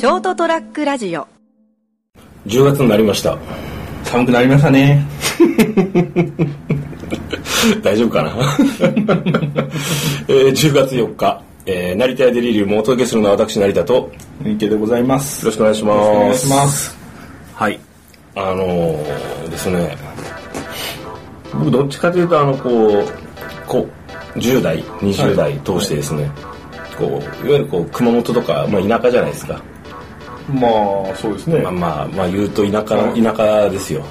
ショートトラックラジオ。10月になりました。寒くなりましたね。大丈夫かな、えー、10月4日、えー、成田屋デリリウムをお届けするのは私成田と。よ池でございます。ろしくお願いします。お願いします。はい。あのー、ですね。僕どっちかというとあのこうこう10代20代通してですね、こういわゆるこう熊本とか、まあ、田舎じゃないですかまあ、そうですね。まあまあまあ言うと田舎のはい。田舎ですよ。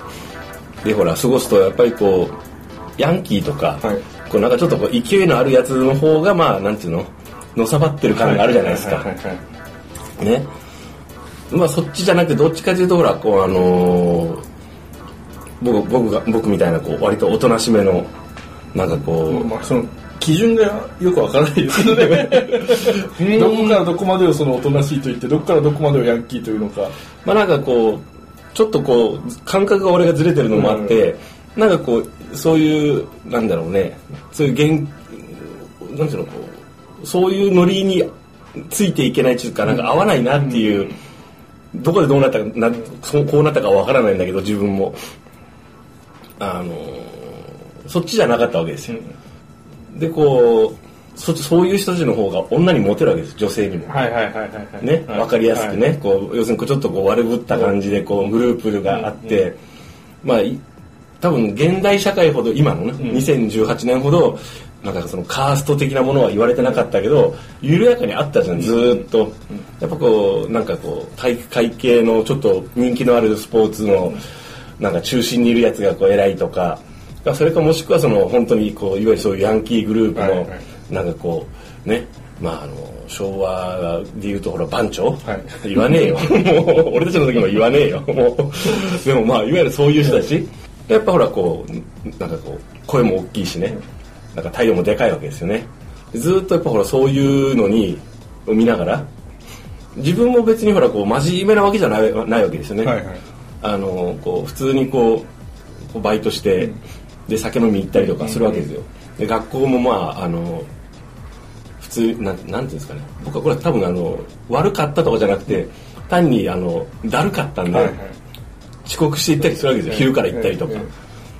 でほら過ごすとやっぱりこうヤンキーとか、はい。こうなんかちょっとこう勢いのあるやつの方がまあなんていうの？のさばってる感があるじゃないですか。ね。まあそっちじゃなくてどっちかというとほらこうあのー僕僕が僕みたいなこう割とおとなしめのなんかこう、まあ、その、基準がよくわからないですよね。どこからどこまでをそのおとなしいと言って、どこからどこまでをヤンキーというのか。まあなんかこうちょっとこう感覚が俺がずれてるのもあって、なんかこうそういうなんだろうね。そういう現なんていうのこうそういうノリについていけないっていうかなんか合わないなっていう、どこでどうなったかなそうこうなったかわからないんだけど自分も。あのそっちじゃなかったわけですよ、でこうそそういう人たちの方が女にモテるわけです女性にも。はいはいはいはいはい。ね、はいわかりやすくね、。こう要するにこうちょっとこう悪ぶった感じでこうグループがあって、まあい多分現代社会ほど今のね、2018年ほどなんかそのカースト的なものは言われてなかったけど緩やかにあったじゃんずーっと、やっぱこうなんかこう体育会系のちょっと人気のあるスポーツのなんか中心にいるやつがこう偉いとかそれかもしくはその本当にこういわゆるそういうヤンキーグループの、なんかこうねまああの昭和でいうとほら番長、はい。言わねえよ。もう俺たちの時も言わねえよ。もう。でもまあいわゆるそういう人たち。やっぱほらこうなんかこう声も大きいしね。なんか態度もでかいわけですよね。ずーっとやっぱほらそういうのにを見ながら自分も別にほらこう真面目なわけじゃないないわけですよね、はいはい。あのこう普通にこうこうバイトして、で酒飲み行ったりとかするわけですよ、で学校もまああの普通なんなんていうんですかね。僕はこれ多分あの悪かったとかじゃなくて単にあのだるかったんで、はいはい。遅刻して行ったりするわけですよ。昼から行ったりとか、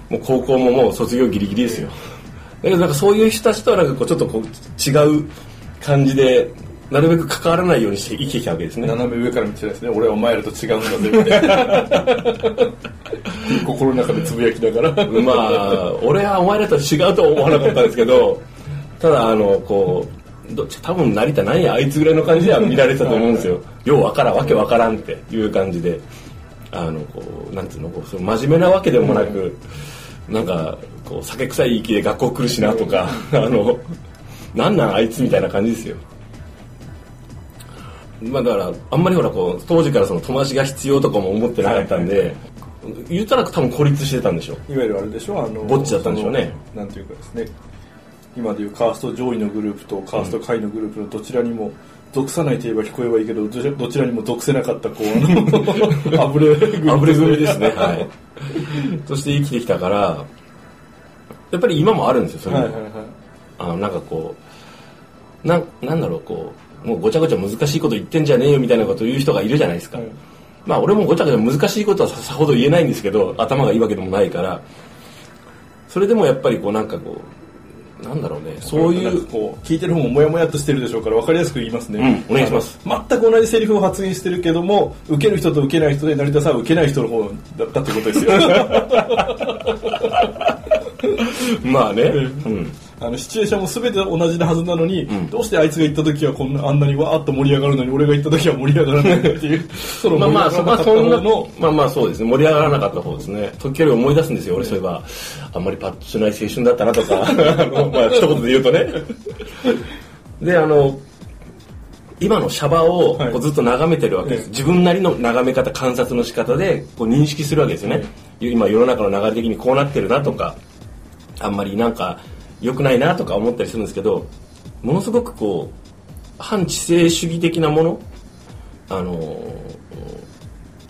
もう高校ももう卒業ギリギリですよ。だけどなんかそういう人たちとはなんかこうちょっとこう違う感じでなるべく関わらないようにして生きてきたわけですね。斜め上から見てですね、俺はお前らと違うんだぜ、みたいな。心の中でつぶやきながら。まあ俺はお前らと違うとは思わなかったんですけどただあのこうどっち多分成田なんやあいつぐらいの感じでは見られてたと思うんですよ。ようわからんわけわからんっていう感じで。あのこうなんていうのこうその真面目なわけでもなく、なんかこう酒臭い息で学校来るしなとか、あのなんなんあいつみたいな感じですよまあだからあんまりほらこう当時からその友達が必要とかも思ってなかったんで、言ったら多分孤立してたんでしょいわゆるあれでしょあのぼっちだったんでしょうね。なんていうかですね。今でいうカースト上位のグループとカースト下位のグループのどちらにも属さないと言えば聞こえはいいけどどちら どちらにも属せなかったこうあの あぶれあぶれ組ですね。はい。として生きてきたからやっぱり今もあるんですよそれも、はいはいはい。あのなんかこうなんなんだろうこうもうごちゃごちゃ難しいこと言ってんじゃねえよみたいなことを言う人がいるじゃないですか、はいまあ俺もごちゃごちゃ難しいことはささほど言えないんですけど頭がいいわけでもないから。それでもやっぱりこうなんかこうなんだろうね。そういうかこう聞いてる方もモヤモヤっとしてるでしょうから分かりやすく言いますね、うんお願いします。全く同じセリフを発言してるけども受ける人と受けない人で成田さんは受けない人の方だったってことですよ。まあね、うん、あのシチュエーションも全て同じなはずなのに、どうしてあいつが行った時はこんなあんなにわーっと盛り上がるのに俺が行った時は盛り上がらないっていう そのまあまあ、そんな方のまあまあそうですね。盛り上がらなかった方ですね。時折思い出すんですよ。俺そういえば、あんまりパッとしない青春だったなとか、まあ一言で言うとね。で、あの、今のシャバをはいこうずっと眺めてるわけです、ええ自分なりの眺め方観察の仕方でこう認識するわけですよね、今世の中の流れ的にこうなってるなとかあんまりなんか良くないなとか思ったりするんですけどものすごくこう反知性主義的なものあの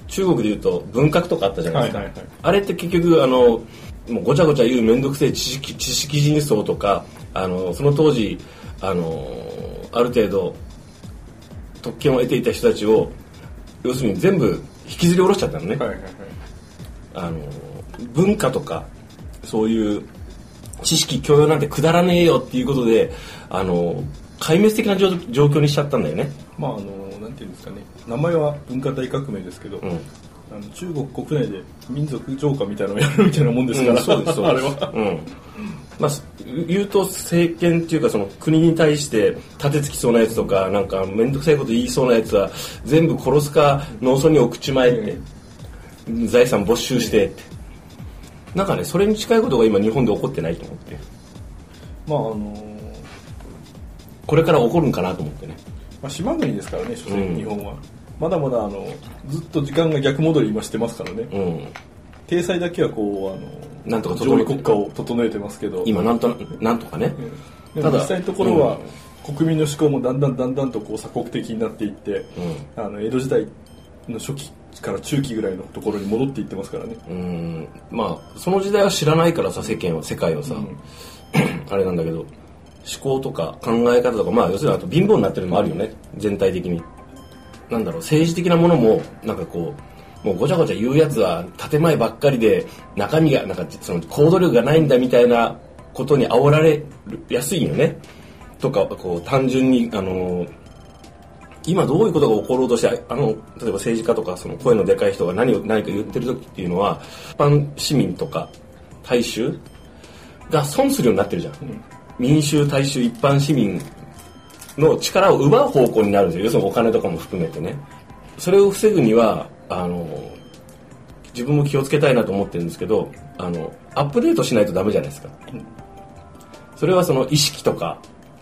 中国でいうと文学とかあったじゃないですか、はいはいはい。あれって結局あのもうごちゃごちゃ言う面倒くせえ知識知識人層とかあのその当時あのある程度特権を得ていた人たちを要するに全部引きずり下ろしちゃったのね、はいはいはい。あの文化とかそういう知識教養なんてくだらねえよっていうことであの壊滅的な状状況にしちゃったんだよね。まああのなんていうんですかね。名前は文化大革命ですけど、うん。あの中国国内で民族浄化みたいなのをやるみたいなもんですから、うんそうですそうあれですは。うん。まあ、言うと政権っていうかその国に対して立てつきそうなやつとかなんか面倒くさいこと言いそうなやつは全部殺すか農村に送っちまえって、財産没収してって、なんかねそれに近いことが今日本で起こってないと思って。まああのこれから起こるんかなと思ってね。まあ、島国ですからね所うん。詮日本は、まだまだあのずっと時間が逆戻り今してますからね。うん。体裁だけはこうあのなんとか整上位国家を整えてますけど。今なんとななんとかね、でも実際のところは、国民の思考もだんだんだんだんとこう鎖国的になっていって、あの江戸時代の初期から中期ぐらいのところに戻っていってますからね。うん。うんまあその時代は知らないからさ世間は世界をさ、あれなんだけど思考とか考え方とかまあ要するにあと貧乏になってるのもあるよね。全体的に。なんだろう政治的なものもなんかこうもうごちゃごちゃ言うやつは建前ばっかりで中身がなんかその行動力がないんだみたいなことに煽られやすいよね。とかこう単純にあの今どういうことが起ころうとしてあの例えば政治家とかその声のでかい人が何を何か言ってる時っていうのは一般市民とか大衆が損するようになってるじゃん、民衆大衆一般市民の力を奪う方向になるんですよ。要するにお金とかも含めてね。それを防ぐにはあの自分も気をつけたいなと思ってるんですけどあのアップデートしないとダメじゃないですか、それはその意識とか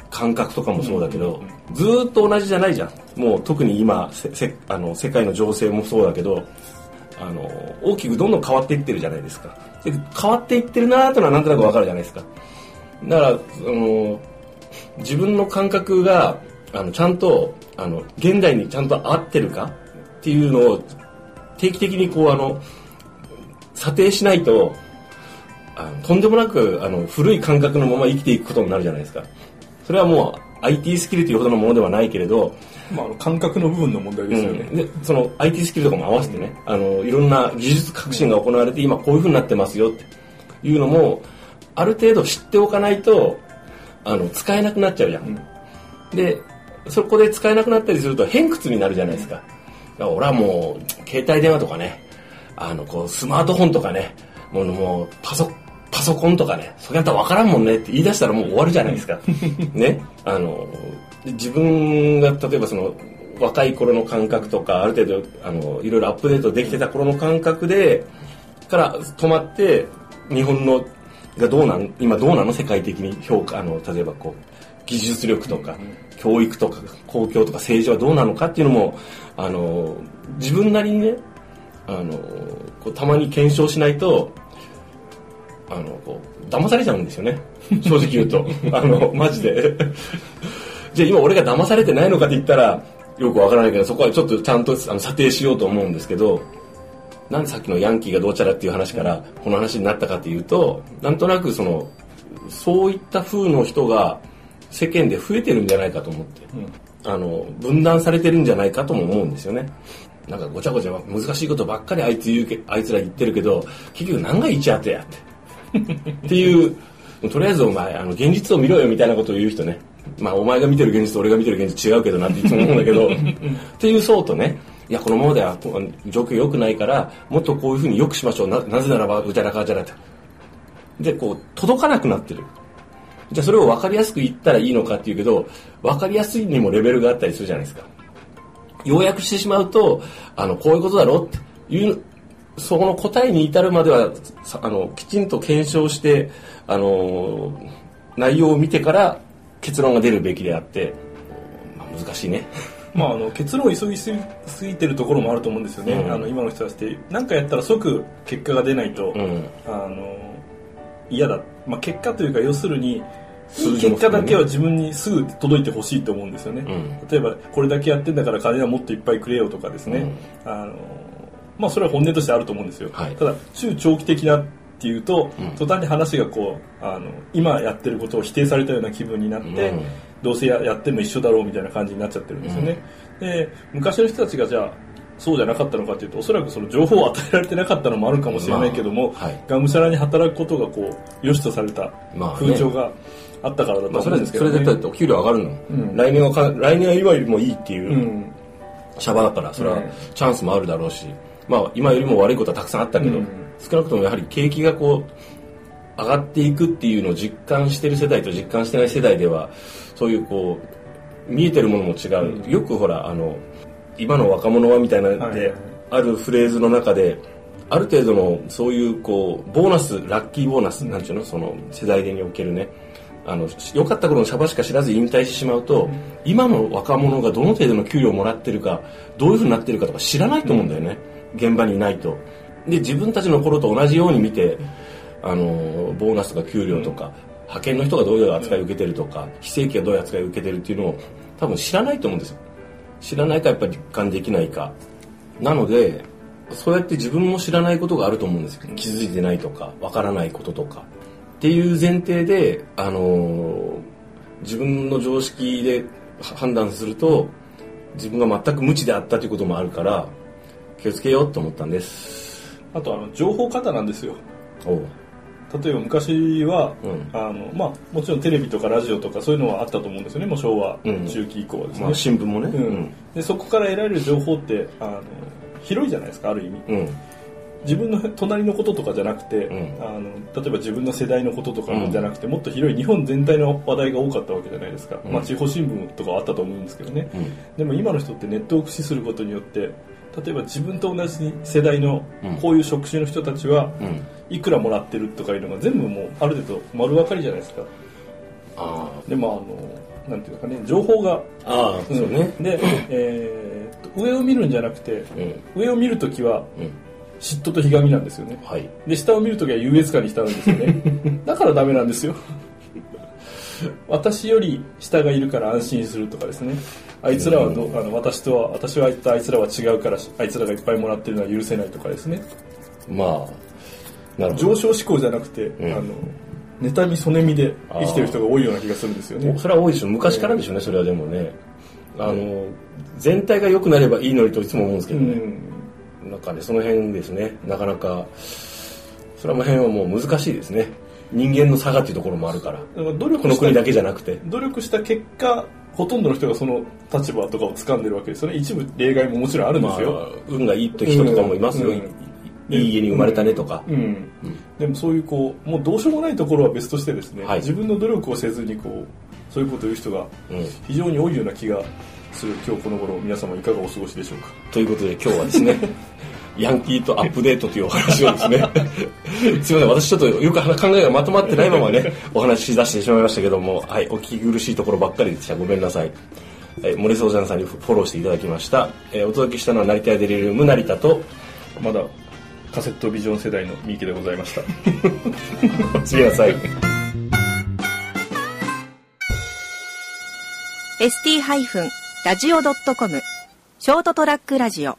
感覚とかもそうだけど、ずっと同じじゃないじゃん。もう特に今せあの世界の情勢もそうだけどあの大きくどんどん変わっていってるじゃないですか。で変わっていってるなーっていうのはなんとなくわかるじゃないですか。だからあの自分の感覚があのちゃんとあの現代にちゃんと合ってるかっていうのを定期的にこうあの査定しないとあのとんでもなくあの古い感覚のまま生きていくことになるじゃないですか。それはもう IT スキルというほどのものではないけれど、まあ、感覚の部分の問題ですよね、うん。でその IT スキルとかも合わせてね、あのいろんな技術革新が行われて今こういうふうになってますよっていうのもある程度知っておかないとあの使えなくなっちゃうじゃん、でそこで使えなくなったりすると偏屈になるじゃないですか。だから俺はもう携帯電話とかねあのこうスマートフォンとかねもうもうパソパソコンとかねそれやったら分からんもんねって言い出したらもう終わるじゃないですか。ねあの自分が例えばその若い頃の感覚とかある程度あのいろいろアップデートできてた頃の感覚でから止まって日本のがどうなん今どうなの世界的に評価あの例えばこう技術力とか教育とか公共とか政治はどうなのかっていうのもあの自分なりにねあのこうたまに検証しないとあのこう騙されちゃうんですよね。正直言うと。あのマジで。じゃあ今俺が騙されてないのかって言ったらよくわからないけどそこはちょっとちゃんとあの査定しようと思うんですけどなんでさっきのヤンキーがどうちゃらっていう話からこの話になったかっていうとなんとなくそのそういった風の人が世間で増えてるんじゃないかと思って、あの分断されてるんじゃないかとも思うんですよね。なんかごちゃごちゃ難しいことばっかりあいつ言うけあいつら言ってるけど結局何が一当てやってっていうとりあえずお前あの現実を見ろよみたいなことを言う人ね。まあお前が見てる現実と俺が見てる現実違うけどなっていつも 思うんだけど。っていう層とねいやこのままでは状況良くないからもっとこういうふうに良くしましょう。ななぜならばうちゃらかじゃらとでこう届かなくなってる。じゃあそれを分かりやすく言ったらいいのかっていうけど分かりやすいにもレベルがあったりするじゃないですか。要約してしまうとあのこういうことだろっていうそこの答えに至るまではさあのきちんと検証してあの内容を見てから結論が出るべきであって、まあ、難しいね。まあ、あの結論を急ぎすぎてるところもあると思うんですよね、うん。あの今の人たちって。何かやったら即結果が出ないと、うん。あの嫌だ、まあ、結果というか要するにい数い結果だけは自分にすぐ届いてほしいと思うんですよね、うん。例えばこれだけやってんだから金はもっといっぱいくれよとかですね、あのまあ、それは本音としてあると思うんですよ、はい。ただ中長期的なっていうと、うん。途端に話がこうあの今やってることを否定されたような気分になって、うん。どうせややっても一緒だろうみたいな感じになっちゃってるんですよね、で昔の人たちがじゃあそうじゃなかったのかというとおそらくその情報を与えられてなかったのもあるかもしれないけども、まあはい。がむしゃらに働くことがこう良しとされたまあね。風潮があったからだと思うんですけど、ね。それ絶対お給料上がるの、うん。来年はか来年は今よりもいいっていう、うん。シャバだからそれはうん。チャンスもあるだろうし、まあ、今よりも悪いことはたくさんあったけど、うん。少なくともやはり景気がこう上がっていくっていうのを実感してる世代と実感してない世代ではそういうこう見えてるものも違う、うん。よくほらあの今の若者はみたいなので、あるフレーズの中である程度のそういうこうボーナスラッキーボーナスなんていうの？その世代におけるね。あの良かった頃のシャバしか知らず引退してしまうと、今の若者がどの程度の給料をもらってるかどういうふうになってるかとか知らないと思うんだよね、現場にいないと。で自分たちの頃と同じように見てあのボーナスとか給料とか、派遣の人がどういう扱いを受けてるとか非正規がどういう扱いを受けてるっていうのを多分知らないと思うんですよ。知らないかやっぱり実感できないか。なのでそうやって自分も知らないことがあると思うんですよ。気づいてないとかわからないこととか。っていう前提で、あのー自分の常識で判断すると自分が全く無知であったということもあるから気をつけようと思ったんです。あとあの情報過多なんですよ。例えば昔は、うん。あのまあ、もちろんテレビとかラジオとかそういうのはあったと思うんですよね。もう昭和うん。中期以降はですね、まあ、新聞もね。うん。でそこから得られる情報ってあの広いじゃないですかある意味。自分の隣のこととかじゃなくて、うん。あの例えば自分の世代のこととかじゃなくて、もっと広い日本全体の話題が多かったわけじゃないですか、うん。まあ、地方新聞とかはあったと思うんですけどね、うん。でも今の人ってネットを駆使することによって例えば自分と同じ世代のうん。こういう職種の人たちはうん。いくらもらってるとかいうのが全部もうある程度丸分かりじゃないですか。あでもあのなんていうのかね情報が、あああそうね。ん。で、えー上を見るんじゃなくてうん。上を見るときはうん。嫉妬とひがみなんですよね。はい。で下を見るときは優越感に浸るんですよね。だからダメなんですよ 私より下がいるから安心するとかですね。あいつらはどうあの私とは私はあいつらは違うからあいつらがいっぱいもらってるのは許せないとかですね。まあなるほど。上昇志向じゃなくて、ん。あの妬み嫉みで生きてる人が多いような気がするんですよね。それは多いでしょ昔からでしょうねそれはでもね。あの全体が良くなればいいのにといつも思うんですけうどね、ん。なんかねその辺ですね。なかなかそれは辺はもう難しいですね人間の差がっていうところもあるから。努力この国だけじゃなくて。努力した結果ほとんどの人がその立場とかを掴んでるわけです。よね一部例外ももちろんあるんですよ、まあ、運がいいって人とかもいますよ、うん。いいい家に生まれたねとか、うん。でもそういうこうもうどうしようもないところは別としてですね、はい。自分の努力をせずにこうそういうことを言う人がうん。非常に多いような気がする。今日この頃皆様いかがお過ごしでしょうか。ということで今日はですね ヤンキーとアップデートというお話をですね。すいません私ちょっとよく考えがまとまってないままね お話ししだしてしまいましたけどもはいお聞き苦しいところばっかりでした。ごめんなさい。えー、森総ジャンさんにフォローしていただきました、えーお届けしたのは成田屋デリルーム成田とまだカセットビジョン世代の三池でございました。お次なさい ST-radio.com ショートトラックラジオ